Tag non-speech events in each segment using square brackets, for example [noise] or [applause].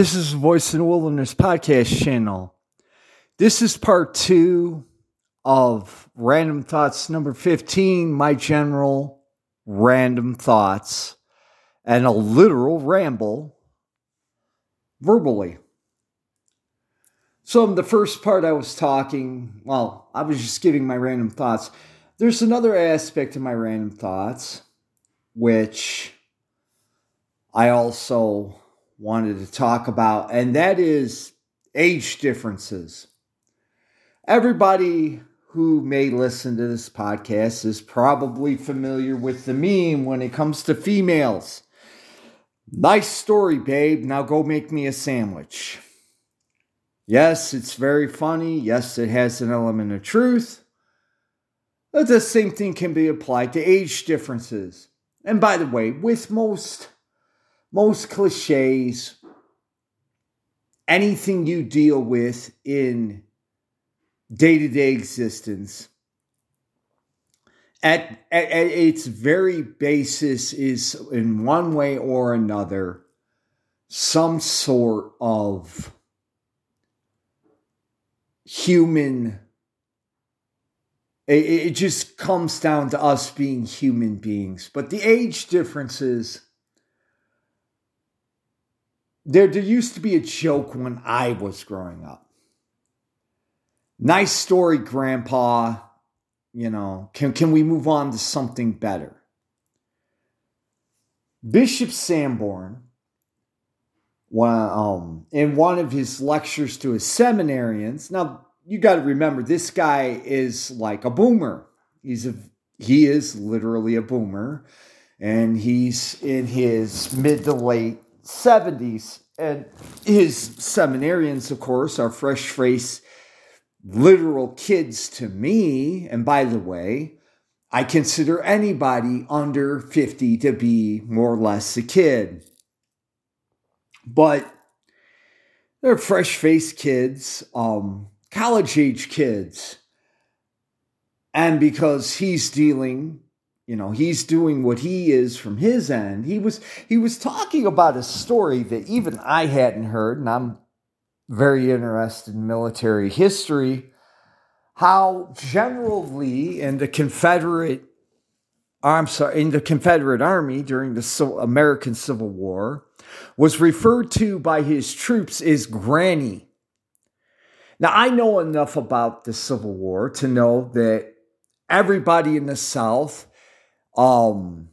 This is Voice in the Wilderness podcast channel. This is part two of Random Thoughts number 15, my general random thoughts, and a literal ramble verbally. So, in the first part, I was talking, well, I was just giving my random thoughts. There's another aspect of my random thoughts, which I also wanted to talk about, and that is age differences. Everybody who may listen to this podcast is probably familiar with the meme when it comes to females. Nice story, babe. Now go make me a sandwich. Yes, it's very funny. Yes, it has an element of truth. But the same thing can be applied to age differences. And by the way, with most most cliches, anything you deal with in day to day existence, at, at, at, its very basis is in one way or another some sort of human it, it just comes down to us being human beings. But the age differences there, there used to be a joke when I was growing up. Nice story, Grandpa. You know, can, can we move on to something better? Bishop Sanborn, um, in one of his lectures to his seminarians, now you got to remember this guy is like a boomer. He's a he is literally a boomer, and he's in his mid to late 70s. And his seminarians, of course, are fresh faced, literal kids to me. And by the way, I consider anybody under 50 to be more or less a kid. But they're fresh faced kids, um, college age kids. And because he's dealing you know he's doing what he is from his end. He was he was talking about a story that even i hadn't heard and i'm very interested in military history. How general lee and the confederate i'm sorry in the confederate army during the american civil war was referred to by his troops as granny. Now i know enough about the civil war to know that everybody in the south um,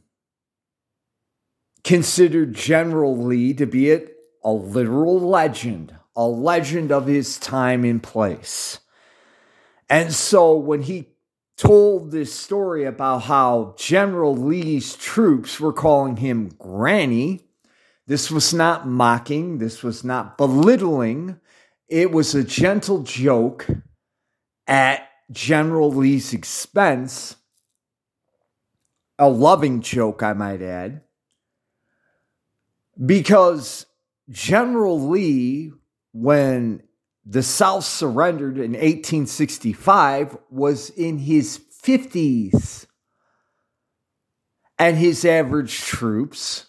considered General Lee to be a literal legend, a legend of his time and place. And so when he told this story about how General Lee's troops were calling him Granny, this was not mocking, this was not belittling, it was a gentle joke at General Lee's expense a loving joke, I might add, because General Lee, when the South surrendered in 1865, was in his 50s. And his average troops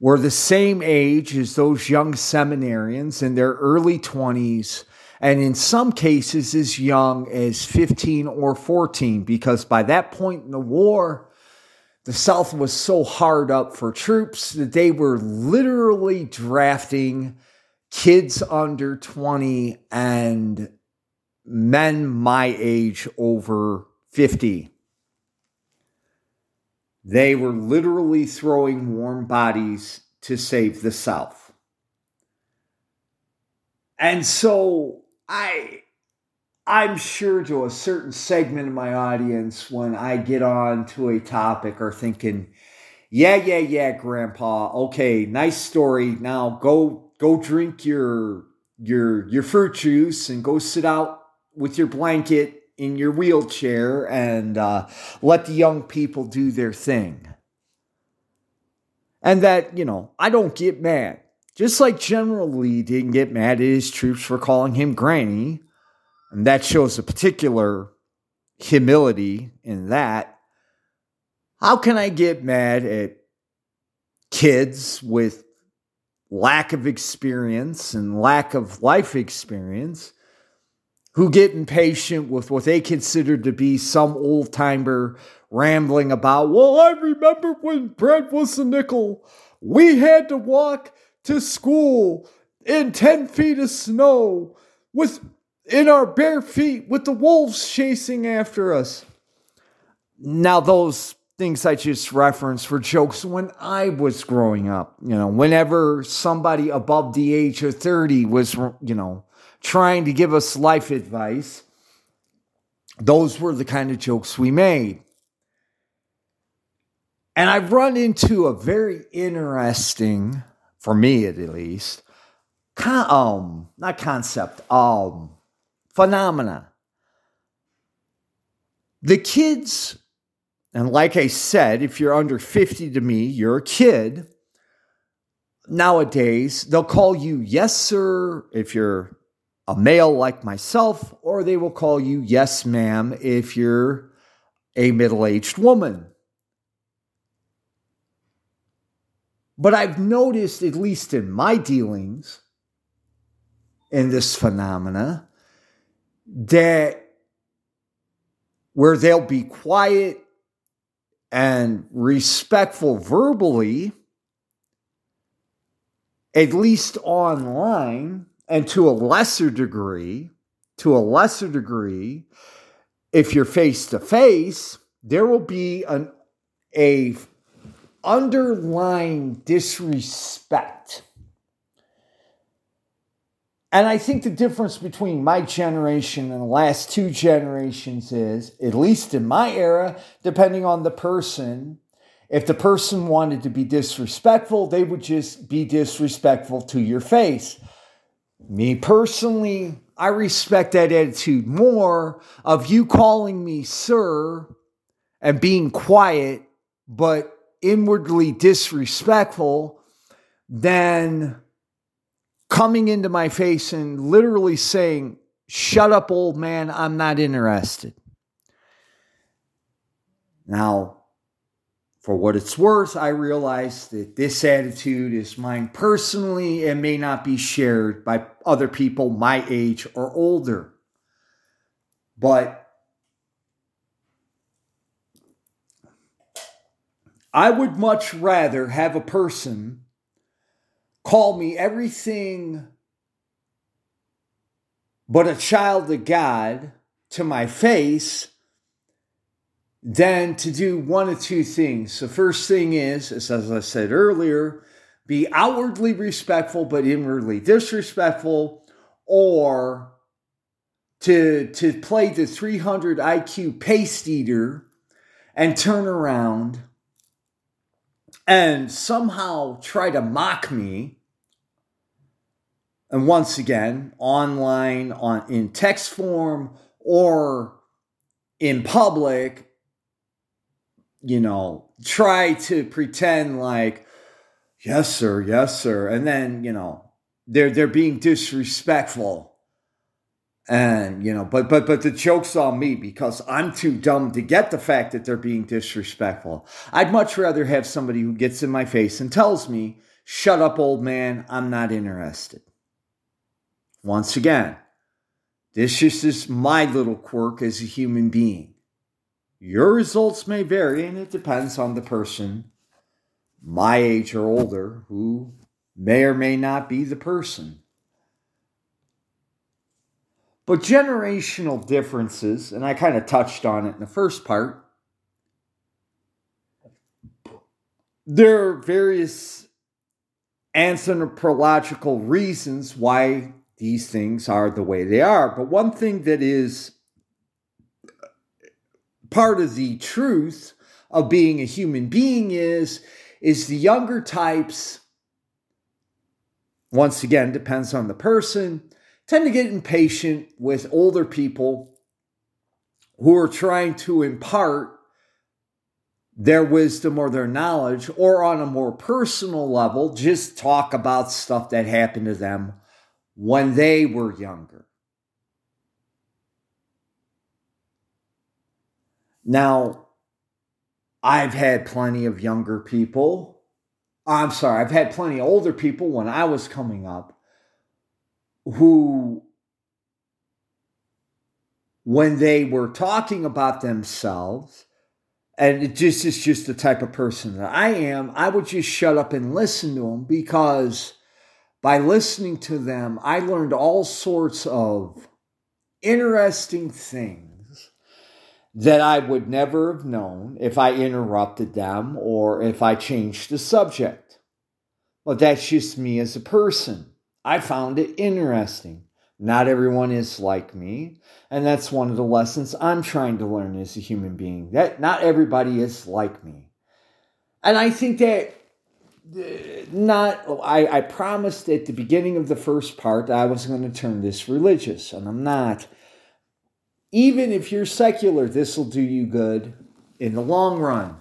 were the same age as those young seminarians in their early 20s, and in some cases as young as 15 or 14, because by that point in the war, the South was so hard up for troops that they were literally drafting kids under 20 and men my age over 50. They were literally throwing warm bodies to save the South. And so I I'm sure to a certain segment of my audience, when I get on to a topic, are thinking, "Yeah, yeah, yeah, Grandpa. Okay, nice story. Now go go drink your your your fruit juice and go sit out with your blanket in your wheelchair and uh, let the young people do their thing." And that you know, I don't get mad. Just like General Lee didn't get mad at his troops for calling him Granny and that shows a particular humility in that. How can I get mad at kids with lack of experience and lack of life experience who get impatient with what they consider to be some old timer rambling about, well, I remember when bread was a nickel. We had to walk to school in 10 feet of snow with in our bare feet with the wolves chasing after us. Now, those things I just referenced were jokes when I was growing up. You know, whenever somebody above the age of 30 was, you know, trying to give us life advice, those were the kind of jokes we made. And I've run into a very interesting, for me at least, con- um, not concept, um, phenomena. The kids, and like I said, if you're under 50 to me, you're a kid. Nowadays, they'll call you yes, sir, if you're a male like myself, or they will call you yes, ma'am, if you're a middle aged woman. But I've noticed, at least in my dealings in this phenomena, that where they'll be quiet and respectful verbally, at least online, and to a lesser degree, to a lesser degree, if you're face to face, there will be an a underlying disrespect. And I think the difference between my generation and the last two generations is, at least in my era, depending on the person, if the person wanted to be disrespectful, they would just be disrespectful to your face. Me personally, I respect that attitude more of you calling me sir and being quiet, but inwardly disrespectful than coming into my face and literally saying, Shut up, old man, I'm not interested. Now, for what it's worth, I realize that this attitude is mine personally and may not be shared by other people my age or older. But I would much rather have a person call me everything but a child of God to my face than to do one of two things. The first thing is, as I said earlier, be outwardly respectful but inwardly disrespectful, or to, to play the 300 IQ paste eater and turn around and somehow try to mock me. And once again online on in text form or in public you know try to pretend like yes sir yes sir. And then you know they're they're being disrespectful and, you know, but but but the joke's on me because I'm too dumb to get the fact that they're being disrespectful. I'd much rather have somebody who gets in my face and tells me, "Shut up, old man, I'm not interested." Once again, this just is my little quirk as a human being. Your results may vary, and it depends on the person, my age or older, who may or may not be the person. But generational differences, and I kind of touched on it in the first part, there are various anthropological reasons why these things are the way they are. But one thing that is uh, part of the truth of being a human being is is the younger types once again depends on the person tend to get impatient with older people who are trying to impart their wisdom or their knowledge, or on a more personal level, just talk about stuff that happened to them when they were younger. Now, I've had plenty of younger people I'm sorry, I've had plenty of older people when I was coming up who, when they were talking about themselves, and it just is just the type of person that I am, I would just shut up and listen to them because by listening to them, I learned all sorts of interesting things that I would never have known if I interrupted them or if I changed the subject. But that's just me as a person. I found it interesting. Not everyone is like me. And that's one of the lessons I'm trying to learn as a human being. That not everybody is like me. And I think that uh, not I, I promised at the beginning of the first part I was going to turn this religious, and I'm not. Even if you're secular, this will do you good in the long run.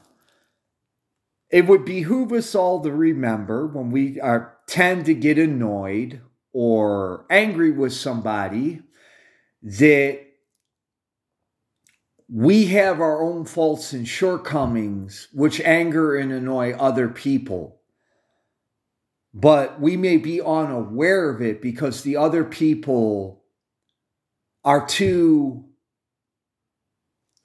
It would behoove us all to remember when we are tend to get annoyed or angry with somebody that we have our own faults and shortcomings which anger and annoy other people. But we may be unaware of it because the other people are too,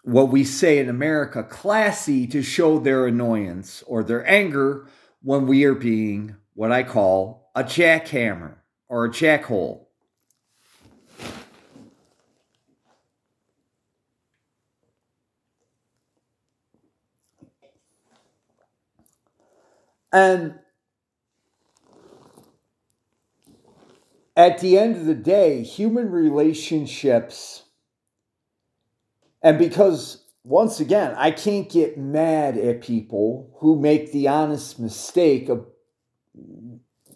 what we say in America, classy to show their annoyance or their anger when we are being what I call a jackhammer or a jackhole. And at the end of the day, human relationships, and because once again, I can't get mad at people who make the honest mistake of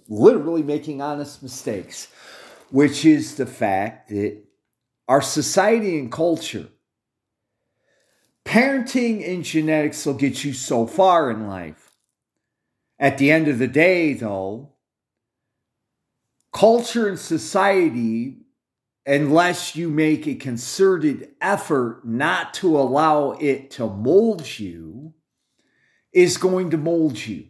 literally making honest mistakes, which is the fact that our society and culture, parenting and genetics will get you so far in life. At the end of the day, though, culture and society, unless you make a concerted effort not to allow it to mold you, is going to mold you.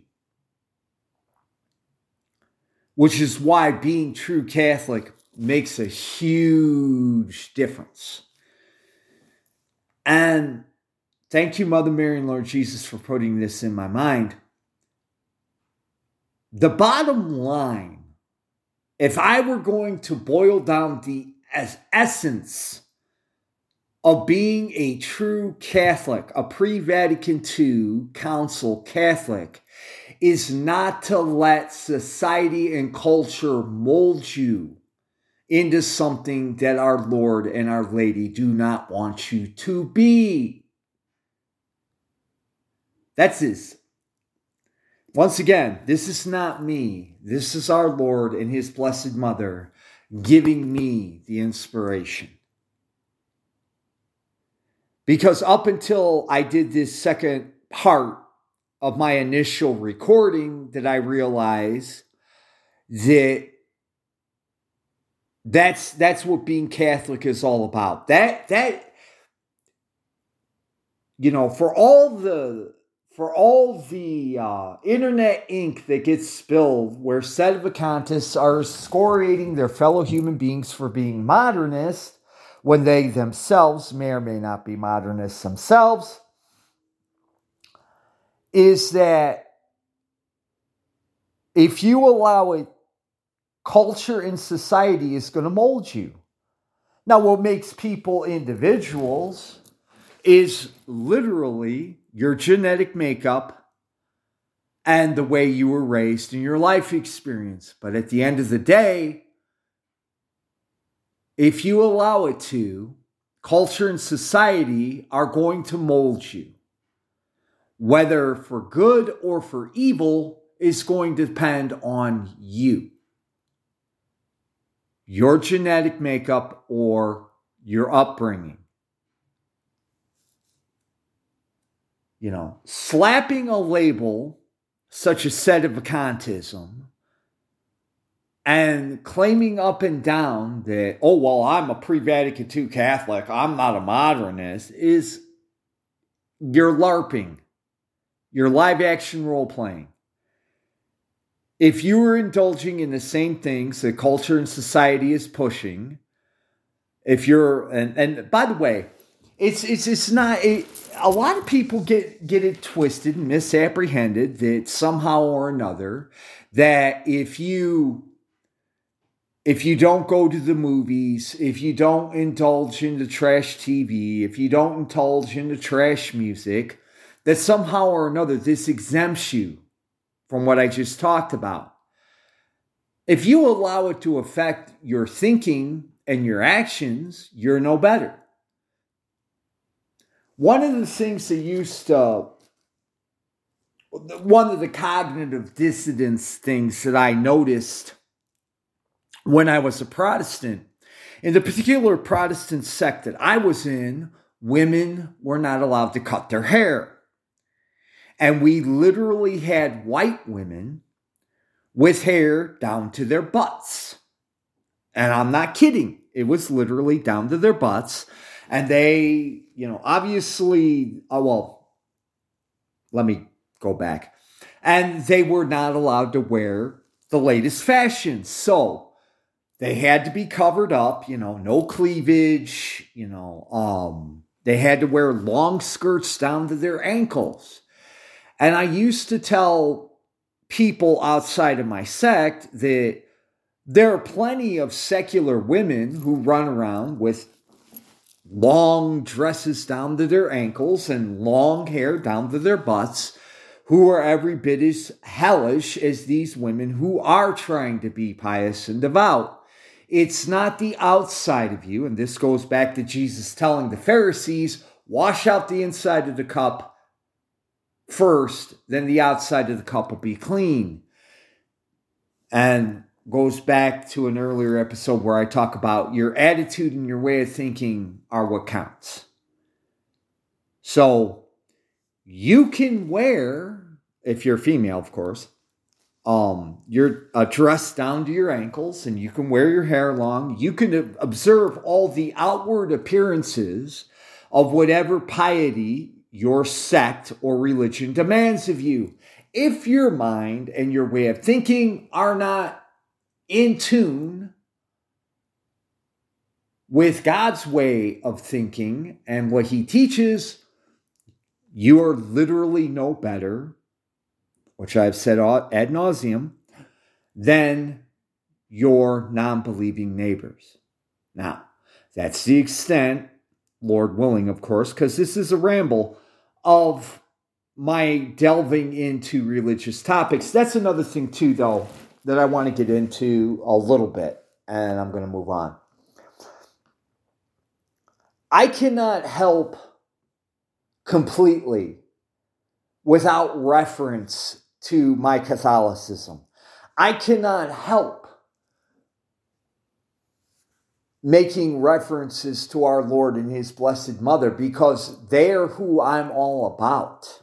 Which is why being true Catholic makes a huge difference. And thank you, Mother Mary and Lord Jesus, for putting this in my mind. The bottom line, if I were going to boil down the essence of being a true Catholic, a pre Vatican II Council Catholic, is not to let society and culture mold you into something that our Lord and our Lady do not want you to be. That's his once again, this is not me. This is our Lord and His Blessed Mother giving me the inspiration. Because up until I did this second part of my initial recording, that I realized that that's that's what being Catholic is all about. That that you know, for all the for all the uh, internet ink that gets spilled where sedevacantists are excoriating their fellow human beings for being modernist when they themselves may or may not be modernists themselves, is that if you allow it, culture and society is going to mold you. Now, what makes people individuals is literally your genetic makeup and the way you were raised in your life experience. But at the end of the day, if you allow it to, culture and society are going to mold you. Whether for good or for evil is going to depend on you. Your genetic makeup or your upbringing. you know, slapping a label such as sedevacantism and claiming up and down that, oh, well, I'm a pre Vatican II Catholic, I'm not a modernist, is you're LARPing, you're live action role playing. if you are indulging in the same things that culture and society is pushing, if you're and and by the way, it's it's it's not it, a lot of people get get it twisted and misapprehended that somehow or another that if you if you don't go to the movies, if you don't indulge in the trash TV, if you don't indulge in the trash music, that somehow or another this exempts you from what I just talked about. If you allow it to affect your thinking and your actions, you're no better. One of the things that used to, one of the cognitive dissonance things that I noticed when I was a Protestant, in the particular Protestant sect that I was in, women were not allowed to cut their hair. And we literally had white women with hair down to their butts. And I'm not kidding. It was literally down to their butts. And they, you know, obviously, oh, well, let me go back. And they were not allowed to wear the latest fashion. So they had to be covered up, you know, no cleavage, you know, um, they had to wear long skirts down to their ankles. And I used to tell people outside of my sect that there are plenty of secular women who run around with long dresses down to their ankles and long hair down to their butts who are every bit as hellish as these women who are trying to be pious and devout. It's not the outside of you, and this goes back to Jesus telling the Pharisees, wash out the inside of the cup first, then the outside of the cup will be clean. And goes back to an earlier episode where I talk about your attitude and your way of thinking are what counts. So you can wear, if you're female, of course, um, you're a dress down to your ankles and you can wear your hair long. You can observe all the outward appearances of whatever piety your sect or religion demands of you. If your mind and your way of thinking are not in tune with God's way of thinking and what He teaches, you are literally no better, which I've said ad nauseum, than your non believing neighbors. Now, that's the extent Lord willing, of course, because this is a ramble of my delving into religious topics. That's another thing, too, though, that I want to get into a little bit, and I'm going to move on. I cannot help completely without reference to my Catholicism. I cannot help making references to our Lord and His Blessed Mother because they're who I'm all about.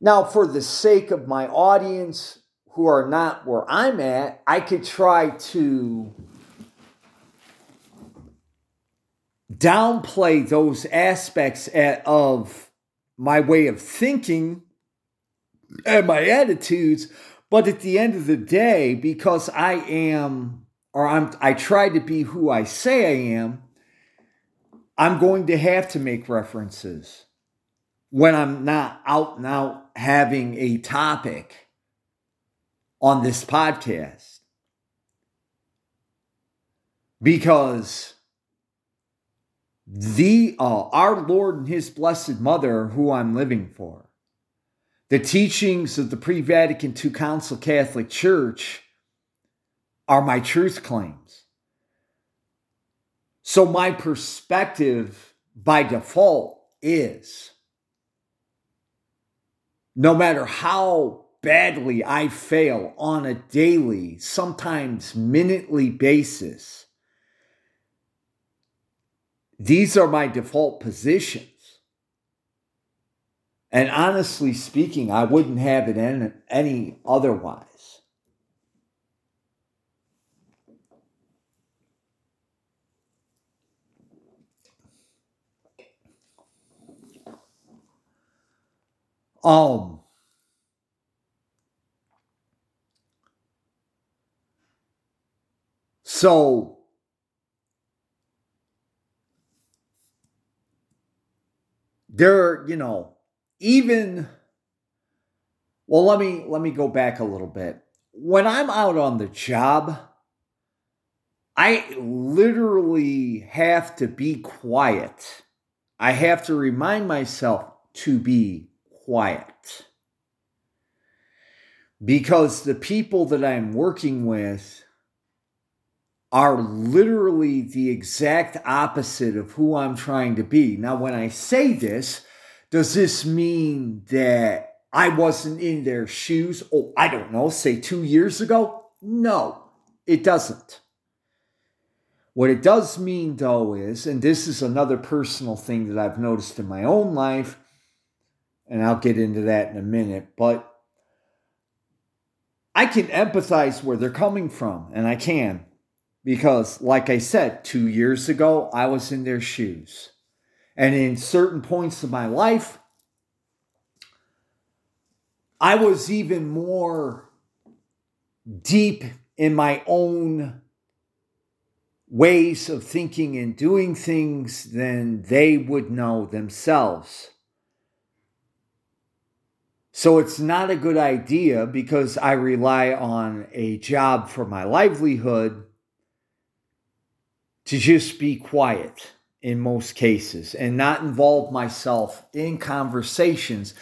Now, for the sake of my audience who are not where I'm at, I could try to downplay those aspects of my way of thinking and my attitudes. But at the end of the day, because I am or I'm I try to be who I say I am, I'm going to have to make references when I'm not out and out having a topic on this podcast. Because the uh, our Lord and his blessed mother who I'm living for the teachings of the pre-Vatican II Council Catholic Church are my truth claims. So my perspective by default is no matter how badly I fail on a daily, sometimes minutely basis, these are my default positions. And honestly speaking, I wouldn't have it any, otherwise. Um, so there, you know, even well, let me let me go back a little bit. When I'm out on the job, I literally have to be quiet. I have to remind myself to be quiet. Because the people that I'm working with are literally the exact opposite of who I'm trying to be. Now, when I say this, does this mean that I wasn't in their shoes? Oh, I don't know, say two years ago? No, it doesn't. What it does mean, though, is, and this is another personal thing that I've noticed in my own life, and I'll get into that in a minute, but I can empathize where they're coming from, and I can. Because, like I said, two years ago, I was in their shoes. And in certain points of my life, I was even more deep in my own ways of thinking and doing things than they would know themselves. So it's not a good idea because I rely on a job for my livelihood to just be quiet in most cases and not involve myself in conversations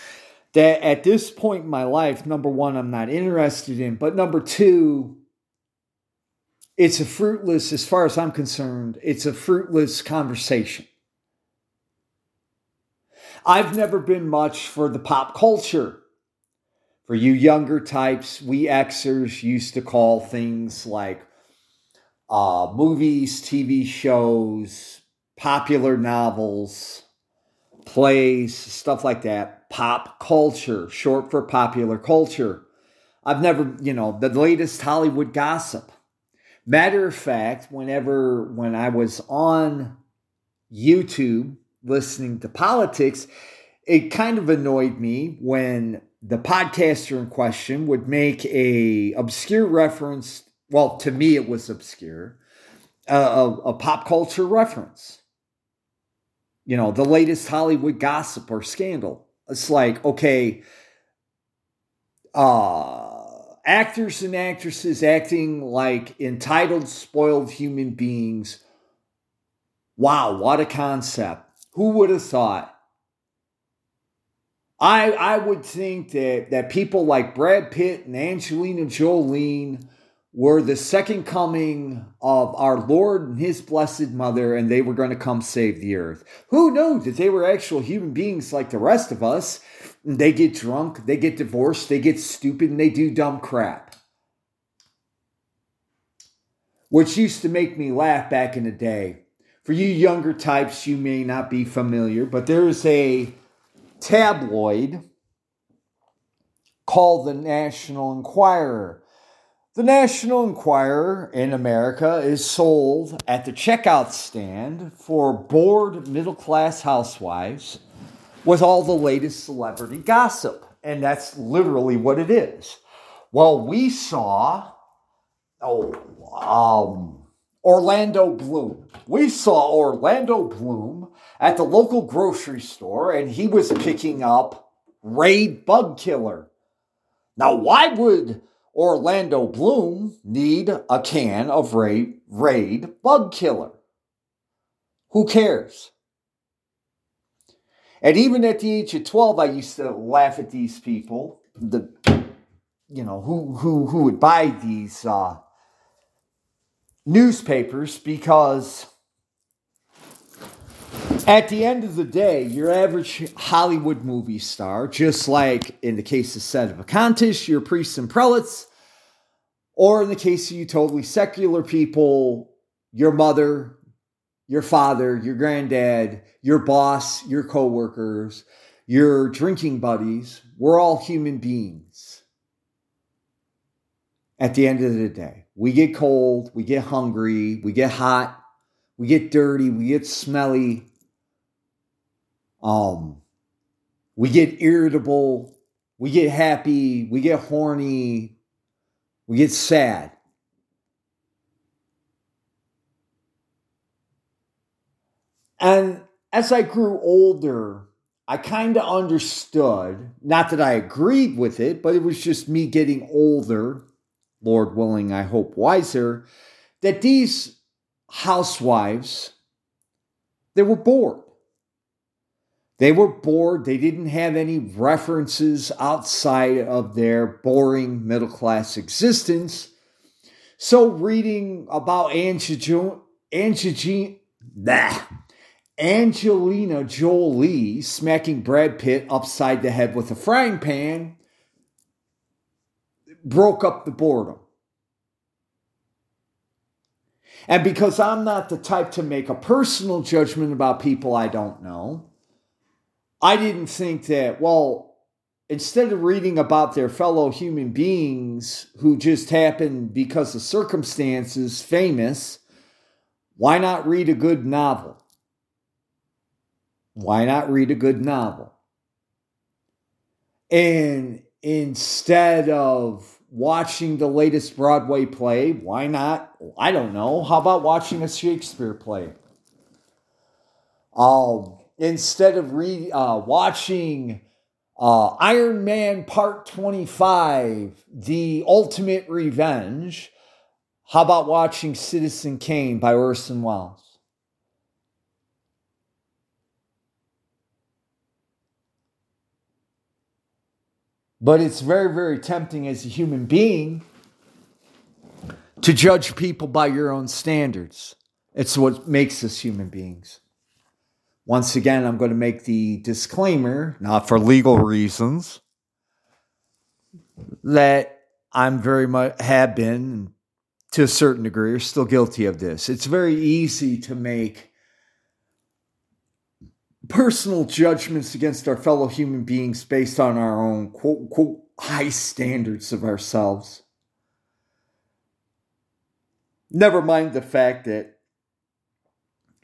that at this point in my life, number one, I'm not interested in, but number two, it's a fruitless, as far as I'm concerned, it's a fruitless conversation. I've never been much for the pop culture. For you younger types, we Xers used to call things like uh, movies, TV shows, popular novels, plays, stuff like that. Pop culture, short for popular culture. I've never, you know, the latest Hollywood gossip. Matter of fact, whenever, when I was on YouTube listening to politics, it kind of annoyed me when the podcaster in question would make a obscure reference well, to me, it was obscure, uh, a, a pop culture reference. You know, the latest Hollywood gossip or scandal. It's like, okay, uh, actors and actresses acting like entitled, spoiled human beings. Wow, what a concept. Who would have thought? I, I would think that, that people like Brad Pitt and Angelina Jolie were the second coming of our Lord and his blessed mother, and they were going to come save the earth. Who knew that they were actual human beings like the rest of us? They get drunk, they get divorced, they get stupid, and they do dumb crap. Which used to make me laugh back in the day. For you younger types, you may not be familiar, but there's a tabloid called the National Enquirer the National Enquirer in America is sold at the checkout stand for bored middle class housewives with all the latest celebrity gossip. And that's literally what it is. Well, we saw oh, um, Orlando Bloom. We saw Orlando Bloom at the local grocery store and he was picking up Raid Bug Killer. Now, why would Orlando Bloom need a can of Raid, Raid Bug Killer. Who cares? And even at the age of 12, I used to laugh at these people, the you know, who who who would buy these uh, newspapers because at the end of the day, your average Hollywood movie star, just like in the case of Sedevacantists, your priests and prelates, or in the case of you totally secular people, your mother, your father, your granddad, your boss, your coworkers, your drinking buddies, we're all human beings. At the end of the day, we get cold, we get hungry, we get hot, we get dirty, we get smelly. Um, we get irritable, we get happy, we get horny, we get sad. And as I grew older, I kind of understood, not that I agreed with it, but it was just me getting older Lord willing, I hope wiser, that these housewives, they were bored. They were bored. They didn't have any references outside of their boring middle class existence. So, reading about Angelina, Angelina Jolie smacking Brad Pitt upside the head with a frying pan broke up the boredom. And because I'm not the type to make a personal judgment about people I don't know, I didn't think that, well, instead of reading about their fellow human beings who just happened because of circumstances famous, why not read a good novel? Why not read a good novel? And instead of watching the latest Broadway play, why not? I don't know. How about watching a Shakespeare play? Um, instead of re- uh, watching uh, Iron Man Part 25, The Ultimate Revenge, how about watching Citizen Kane by Orson Welles? But it's very, very tempting as a human being to judge people by your own standards. It's what makes us human beings. Once again, I'm going to make the disclaimer, not for legal reasons, that I'm very much have been to a certain degree, are still guilty of this. It's very easy to make personal judgments against our fellow human beings based on our own quote quote high standards of ourselves. Never mind the fact that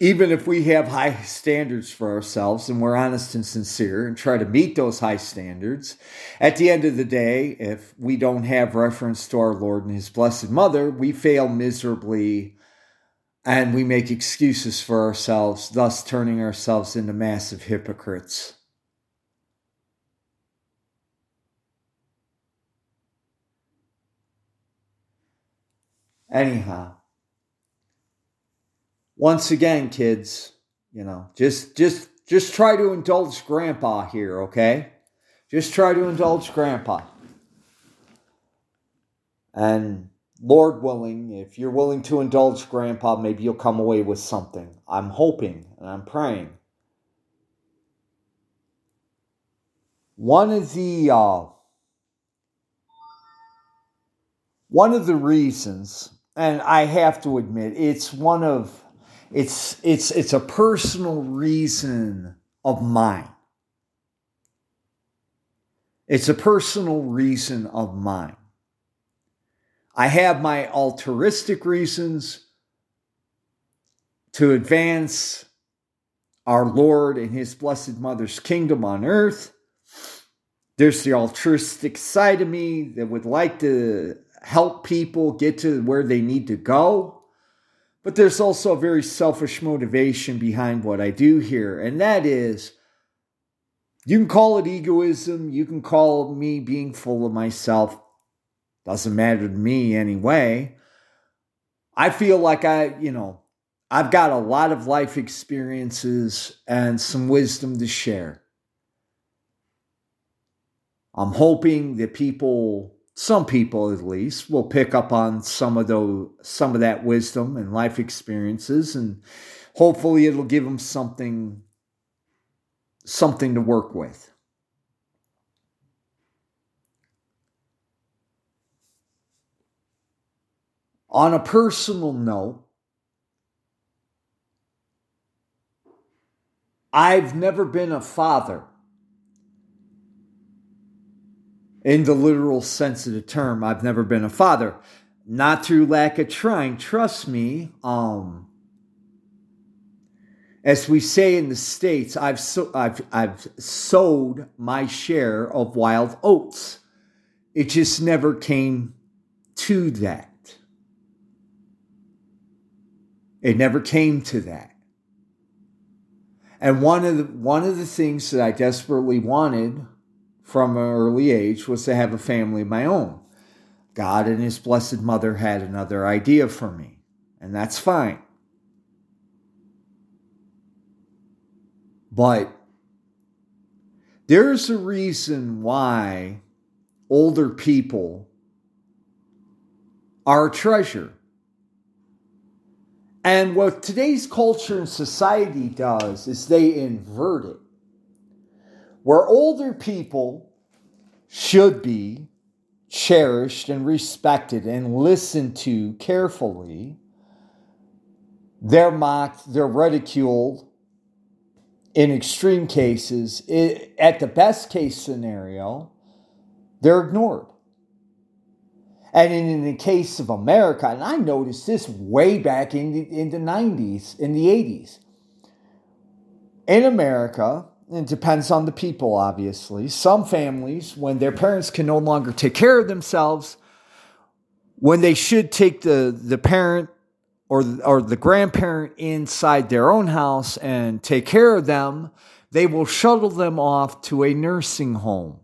even if we have high standards for ourselves and we're honest and sincere and try to meet those high standards, at the end of the day, if we don't have reference to our Lord and His Blessed Mother, we fail miserably and we make excuses for ourselves, thus turning ourselves into massive hypocrites. Anyhow, once again, kids, you know, just just just try to indulge grandpa here, okay? Just try to indulge grandpa. And Lord willing, if you're willing to indulge grandpa, maybe you'll come away with something. I'm hoping and I'm praying. One of the uh, one of the reasons, and I have to admit, it's one of it's it's it's a personal reason of mine. It's a personal reason of mine. I have my altruistic reasons to advance our Lord and His Blessed Mother's kingdom on earth. There's the altruistic side of me that would like to help people get to where they need to go. But there's also a very selfish motivation behind what I do here, and that is you can call it egoism, you can call me being full of myself. Doesn't matter to me anyway. I feel like I, you know, I've got a lot of life experiences and some wisdom to share. I'm hoping that people some people at least will pick up on some of those some of that wisdom and life experiences and hopefully it'll give them something something to work with on a personal note I've never been a father in the literal sense of the term. I've never been a father. Not through lack of trying. Trust me. Um, as we say in the states, I've so, I've I've sowed my share of wild oats. It just never came to that. It never came to that. And one of the one of the things that I desperately wanted from an early age was to have a family of my own. God and his blessed mother had another idea for me, and that's fine. But there's a reason why older people are a treasure. And what today's culture and society does is they invert it. Where older people should be cherished and respected and listened to carefully, they're mocked, they're ridiculed in extreme cases. It, at the best case scenario, they're ignored. And in, the case of America, and I noticed this way back in the, in the 90s, in the 80s, in America, it depends on the people, obviously. Some families, when their parents can no longer take care of themselves, when they should take the, the parent or, or the grandparent inside their own house and take care of them, they will shuttle them off to a nursing home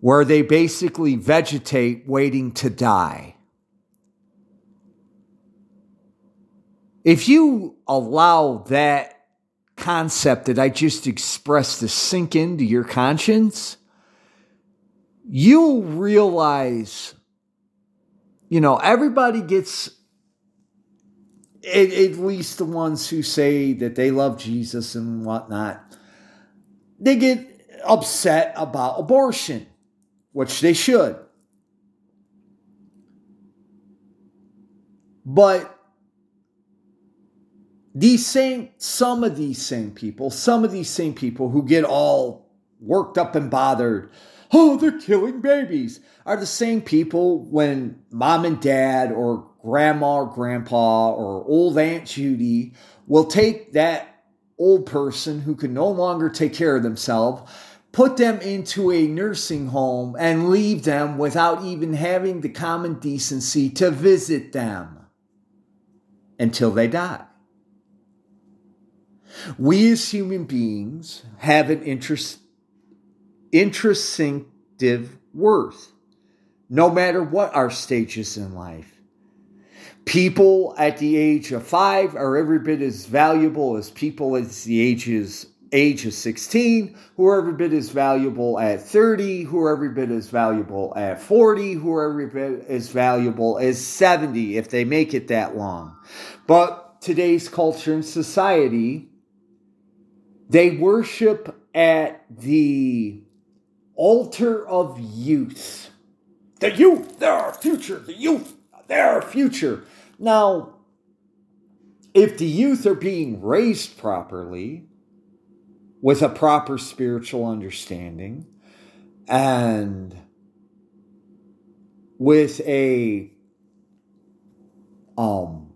where they basically vegetate waiting to die. If you allow that concept that I just expressed to sink into your conscience, you'll realize, you know, everybody gets, at, at least the ones who say that they love Jesus and whatnot, they get upset about abortion which they should. But these same, some of these same people, some of these same people who get all worked up and bothered, oh, they're killing babies, are the same people when mom and dad or grandma or grandpa or old Aunt Judy will take that old person who can no longer take care of themselves put them into a nursing home and leave them without even having the common decency to visit them until they die. We as human beings have an interest, intrinsictive worth, no matter what our stages in life. People at the age of five are every bit as valuable as people at the ages age of 16, who are every bit as valuable at 30, who are every bit as valuable at 40, who are every bit as valuable as 70 if they make it that long. But today's culture and society, they worship at the altar of youth. The youth, they're our future. The youth, our future. Now, if the youth are being raised properly, with a proper spiritual understanding and with a um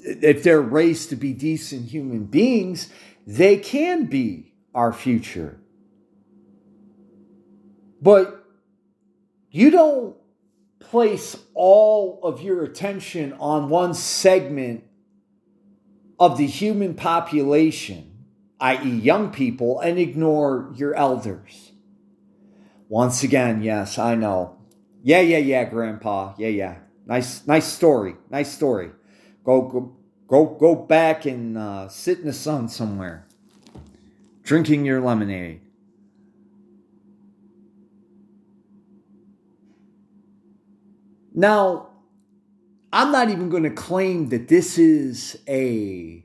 if they're raised to be decent human beings they can be our future. But you don't place all of your attention on one segment of the human population i.e., young people, and ignore your elders. Once again, yes, I know. Yeah, yeah, yeah, Grandpa. Yeah, yeah. Nice, nice story. Nice story. Go, go, go, go back and uh, sit in the sun somewhere, drinking your lemonade. Now, I'm not even going to claim that this is a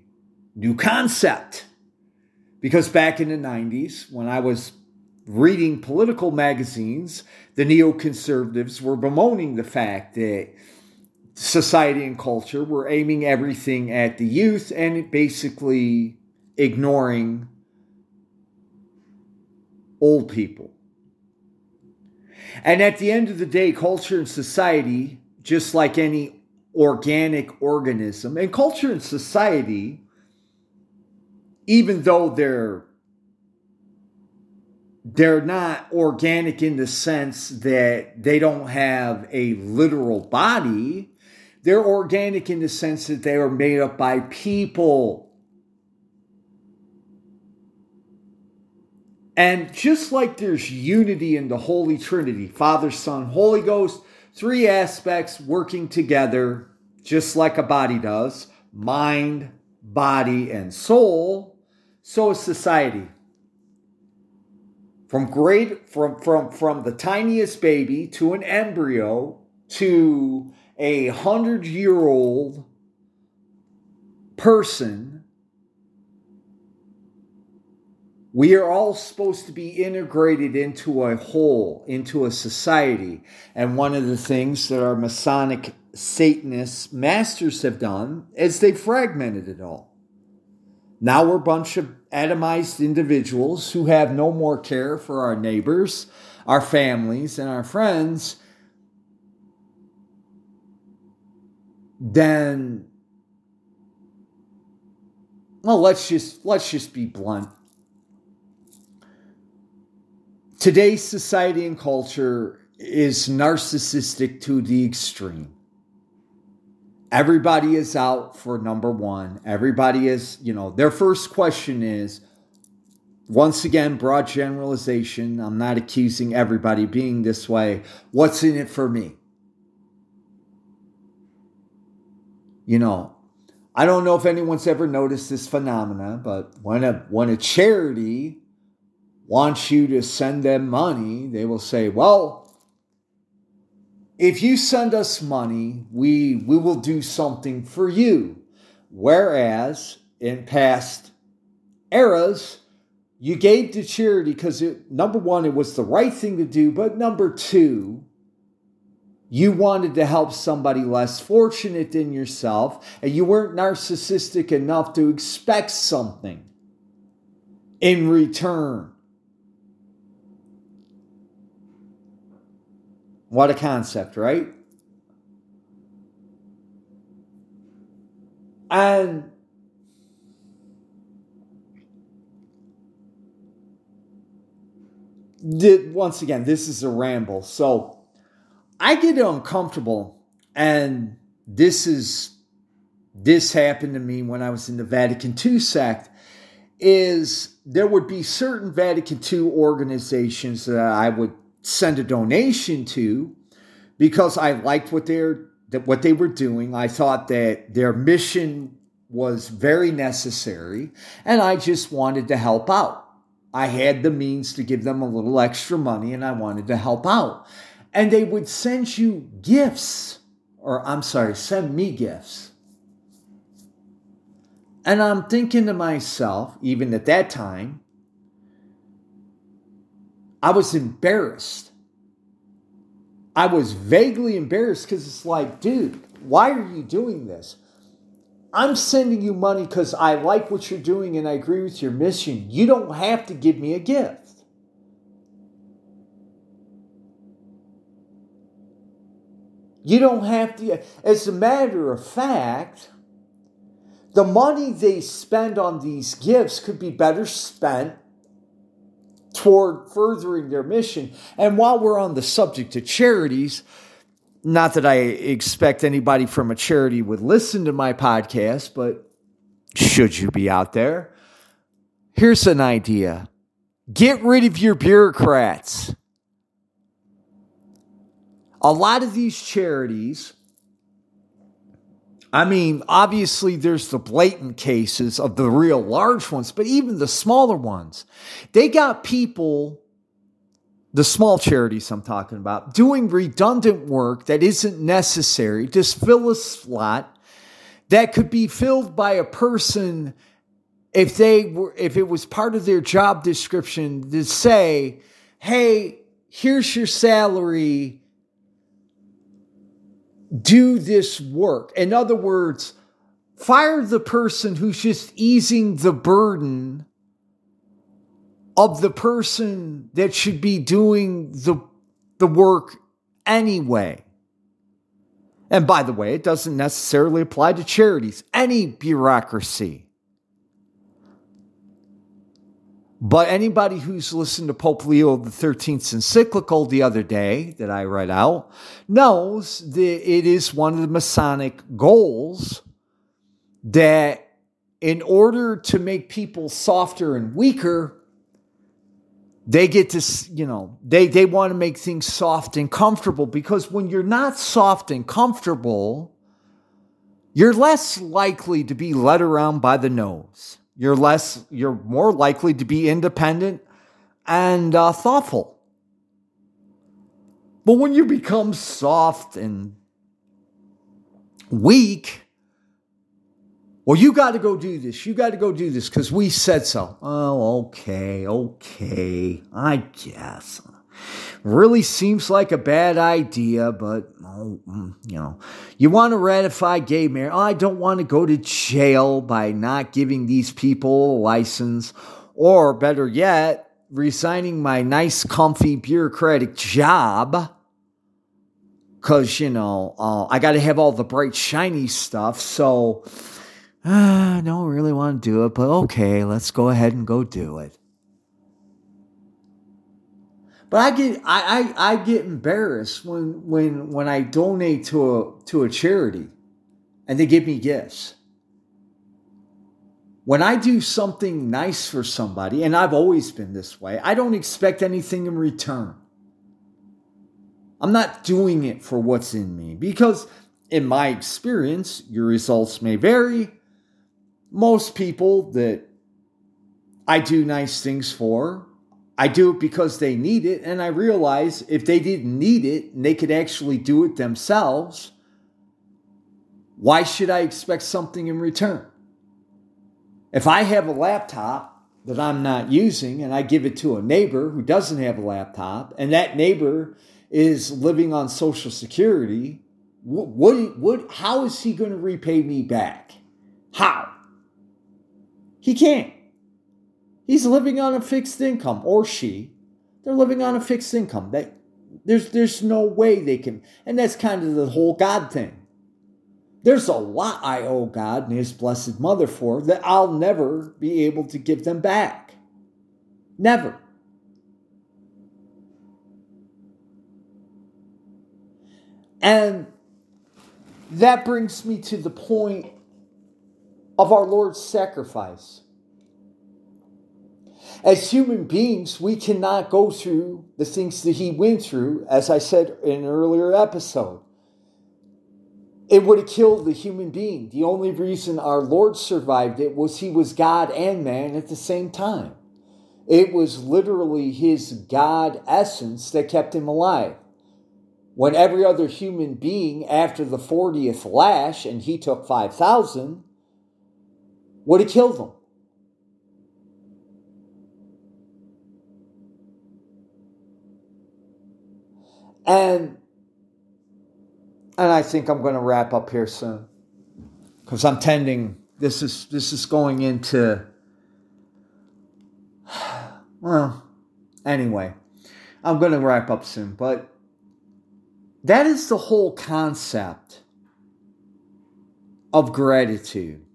new concept. Because back in the 90s, when I was reading political magazines, the neoconservatives were bemoaning the fact that society and culture were aiming everything at the youth and basically ignoring old people. And at the end of the day, culture and society, just like any organic organism, and culture and society even though they're they're not organic in the sense that they don't have a literal body. They're organic in the sense that they are made up by people. And just like there's unity in the Holy Trinity, Father, Son, Holy Ghost, three aspects working together, just like a body does mind, body, and soul so is society. From great from from from the tiniest baby to an embryo to a hundred year old person We are all supposed to be integrated into a whole, into a society. And one of the things that our Masonic Satanist masters have done is they fragmented it all. Now we're a bunch of atomized individuals who have no more care for our neighbors, our families, and our friends than well let's just let's just be blunt Today's society and culture is narcissistic to the extreme. Everybody is out for number one. Everybody is, you know, their first question is once again, broad generalization. I'm not accusing everybody being this way. What's in it for me? You know, I don't know if anyone's ever noticed this phenomena, but when a when a charity wants you to send them money, they will say, well, if you send us money, we, we will do something for you. Whereas in past eras, you gave to charity because number one, it was the right thing to do, but number two, you wanted to help somebody less fortunate than yourself, and you weren't narcissistic enough to expect something in return. What a concept, right? And once again, this is a ramble. So I get uncomfortable, and this is this happened to me when I was in the Vatican II sect. Is there would be certain Vatican II organizations that I would send a donation to because I liked what they're that what they were doing. I thought that their mission was very necessary and I just wanted to help out. I had the means to give them a little extra money and I wanted to help out. And they would send you gifts, or I'm sorry, send me gifts. And I'm thinking to myself, even at that time, I was embarrassed. I was vaguely embarrassed because it's like, dude, why are you doing this? I'm sending you money because I like what you're doing and I agree with your mission. You don't have to give me a gift. You don't have to. As a matter of fact, the money they spend on these gifts could be better spent toward furthering their mission. And while we're on the subject of charities, not that I expect anybody from a charity would listen to my podcast, but should you be out there, here's an idea get rid of your bureaucrats. A lot of these charities I mean, obviously, there's the blatant cases of the real large ones, but even the smaller ones, they got people, the small charities I'm talking about, doing redundant work that isn't necessary, just fill a slot that could be filled by a person if they were, if it was part of their job description to say, hey, here's your salary do this work. In other words, fire the person who's just easing the burden of the person that should be doing the, the work anyway. And by the way, it doesn't necessarily apply to charities, any bureaucracy. But anybody who's listened to Pope Leo XIII's encyclical the other day that I read out knows that it is one of the Masonic goals that in order to make people softer and weaker, they get to you know they they want to make things soft and comfortable because when you're not soft and comfortable you're less likely to be led around by the nose you're less you're more likely to be independent and uh, thoughtful but when you become soft and weak well, you got to go do this. You got to go do this because we said so. Oh, okay, okay. I guess. Really seems like a bad idea, but, oh, mm, you know, you want to ratify gay marriage. Oh, I don't want to go to jail by not giving these people a license. Or better yet, resigning my nice, comfy, bureaucratic job because, you know, uh, I got to have all the bright, shiny stuff. So, ah, [sighs] I don't really want to do it, but okay, let's go ahead and go do it. But I get I, I, I get embarrassed when when when I donate to a to a charity and they give me gifts. When I do something nice for somebody, and I've always been this way, I don't expect anything in return. I'm not doing it for what's in me because, in my experience, your results may vary, most people that I do nice things for, I do it because they need it. And I realize if they didn't need it and they could actually do it themselves, why should I expect something in return? If I have a laptop that I'm not using and I give it to a neighbor who doesn't have a laptop and that neighbor is living on Social Security, what, what, what how is he going to repay me back? How? He can't. He's living on a fixed income, or she. They're living on a fixed income. There's there's no way they can, and that's kind of the whole God thing. There's a lot I owe God and His blessed mother for that I'll never be able to give them back. Never. And that brings me to the point of our Lord's sacrifice. As human beings, we cannot go through the things that he went through, as I said in an earlier episode. It would have killed the human being. The only reason our Lord survived it was he was God and man at the same time. It was literally his God essence that kept him alive. When every other human being, after the 40th lash, and he took 5,000, would have killed them. And and I think I'm going to wrap up here soon because I'm tending this is this is going into [sighs] well anyway I'm going to wrap up soon but that is the whole concept of gratitude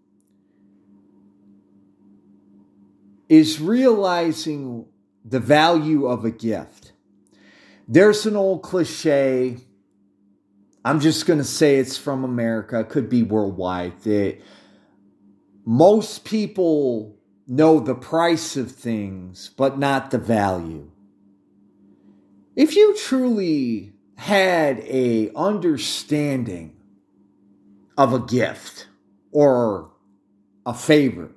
is realizing the value of a gift. There's an old cliche. I'm just going to say it's from America, it could be worldwide, that most people know the price of things, but not the value. If you truly had a understanding of a gift or a favor,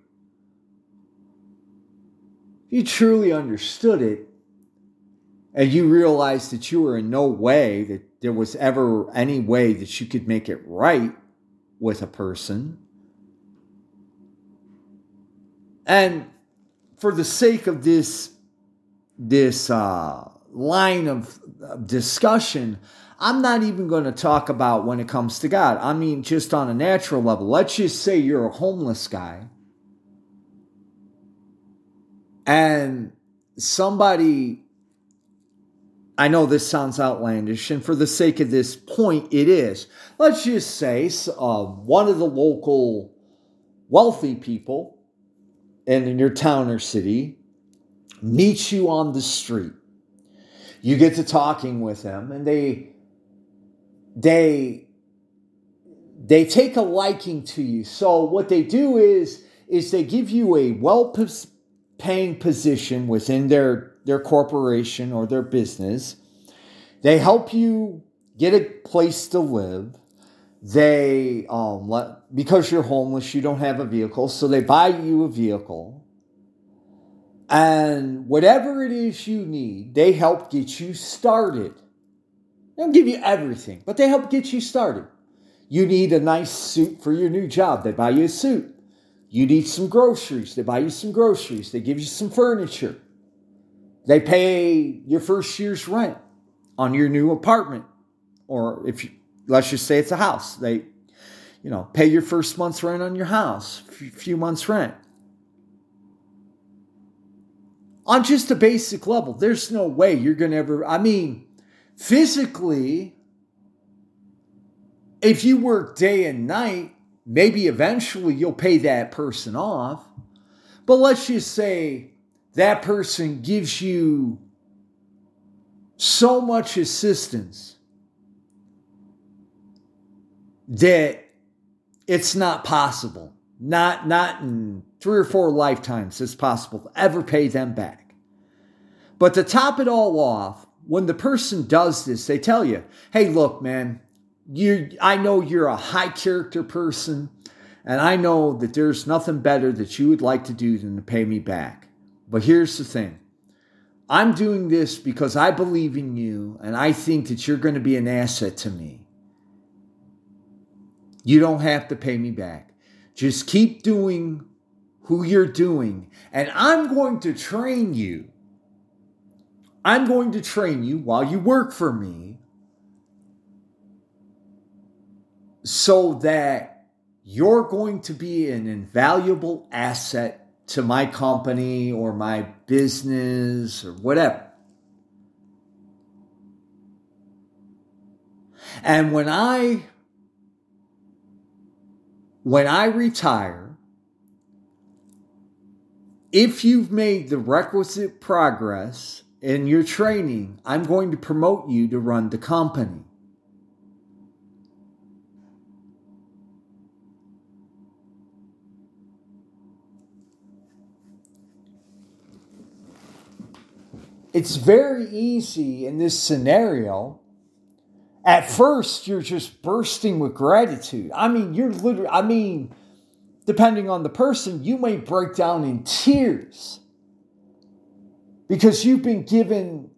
you truly understood it and you realized that you were in no way that there was ever any way that you could make it right with a person. And for the sake of this this uh, line of discussion, I'm not even going to talk about when it comes to God. I mean, just on a natural level. Let's just say you're a homeless guy and somebody, I know this sounds outlandish, and for the sake of this point, it is. Let's just say uh, one of the local wealthy people and in your town or city meets you on the street. You get to talking with them, and they they they take a liking to you. So what they do is is they give you a well paying position within their their corporation or their business. They help you get a place to live. They, um, let, because you're homeless, you don't have a vehicle, so they buy you a vehicle. And whatever it is you need, they help get you started. They don't give you everything, but they help get you started. You need a nice suit for your new job, they buy you a suit. You need some groceries, they buy you some groceries, they give you some furniture. They pay your first year's rent on your new apartment. Or if you, let's just say it's a house, they, you know, pay your first month's rent on your house, few months' rent. On just a basic level, there's no way you're going to ever, I mean, physically, if you work day and night, maybe eventually you'll pay that person off. But let's just say that person gives you so much assistance that it's not possible. Not not in three or four lifetimes it's possible to ever pay them back. But to top it all off, when the person does this, they tell you, "Hey, look, man, you I know you're a high character person, and I know that there's nothing better that you would like to do than to pay me back. But here's the thing. I'm doing this because I believe in you and I think that you're going to be an asset to me. You don't have to pay me back. Just keep doing who you're doing, and I'm going to train you. I'm going to train you while you work for me so that you're going to be an invaluable asset to my company or my business or whatever. And when I when I retire, if you've made the requisite progress in your training, I'm going to promote you to run the company. It's very easy in this scenario. At first, you're just bursting with gratitude. I mean, you're literally, I mean, depending on the person, you may break down in tears because you've been given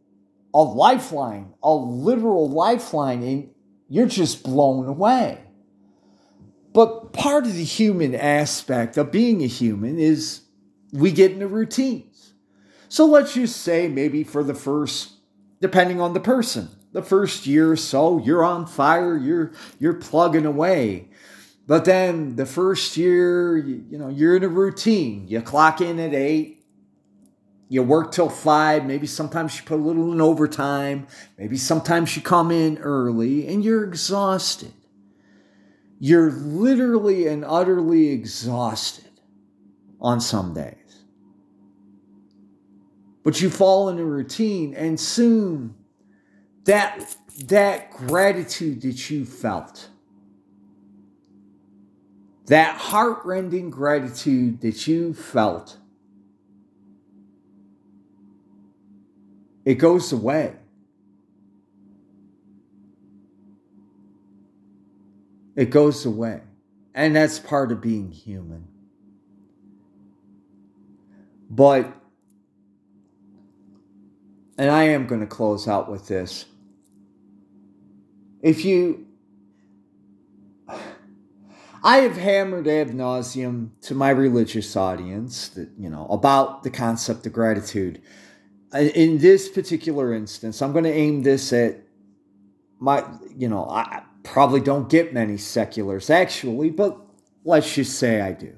a lifeline, a literal lifeline, and you're just blown away. But part of the human aspect of being a human is we get in a routine. So let's just say maybe for the first, depending on the person, the first year or so, you're on fire, you're you're plugging away. But then the first year, you, you know, you're in a routine. You clock in at eight, you work till five, maybe sometimes you put a little in overtime, maybe sometimes you come in early and you're exhausted. You're literally and utterly exhausted on some days but you fall in a routine and soon that that gratitude that you felt that heartrending gratitude that you felt it goes away. It goes away. And that's part of being human. But and I am going to close out with this. If you, [sighs] I have hammered ad nauseum to my religious audience that, you know, about the concept of gratitude. In this particular instance, I'm going to aim this at my, you know, I probably don't get many seculars actually, but let's just say I do.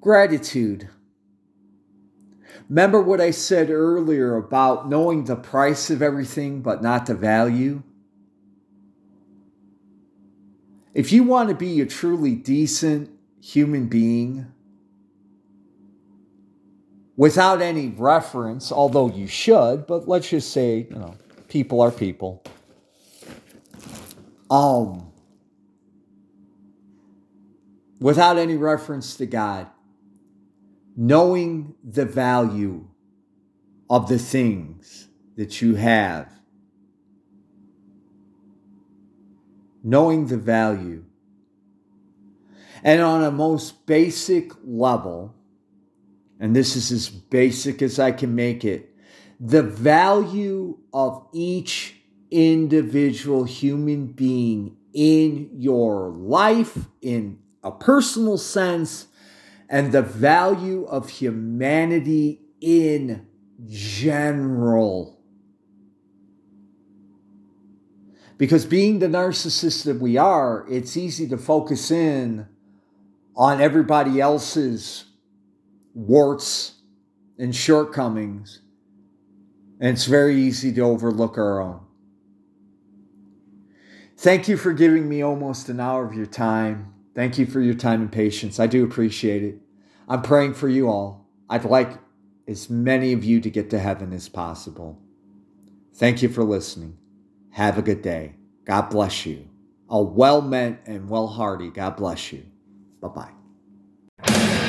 Gratitude Remember what I said earlier about knowing the price of everything but not the value? If you want to be a truly decent human being, without any reference, although you should, but let's just say, you know, people are people. Um, without any reference to God, knowing the value of the things that you have. Knowing the value. And on a most basic level, and this is as basic as I can make it, the value of each individual human being in your life, in a personal sense, and the value of humanity in general. Because being the narcissist that we are, it's easy to focus in on everybody else's warts and shortcomings, and it's very easy to overlook our own. Thank you for giving me almost an hour of your time. Thank you for your time and patience. I do appreciate it. I'm praying for you all. I'd like as many of you to get to heaven as possible. Thank you for listening. Have a good day. God bless you. A well meant and well hearty God bless you. Bye bye.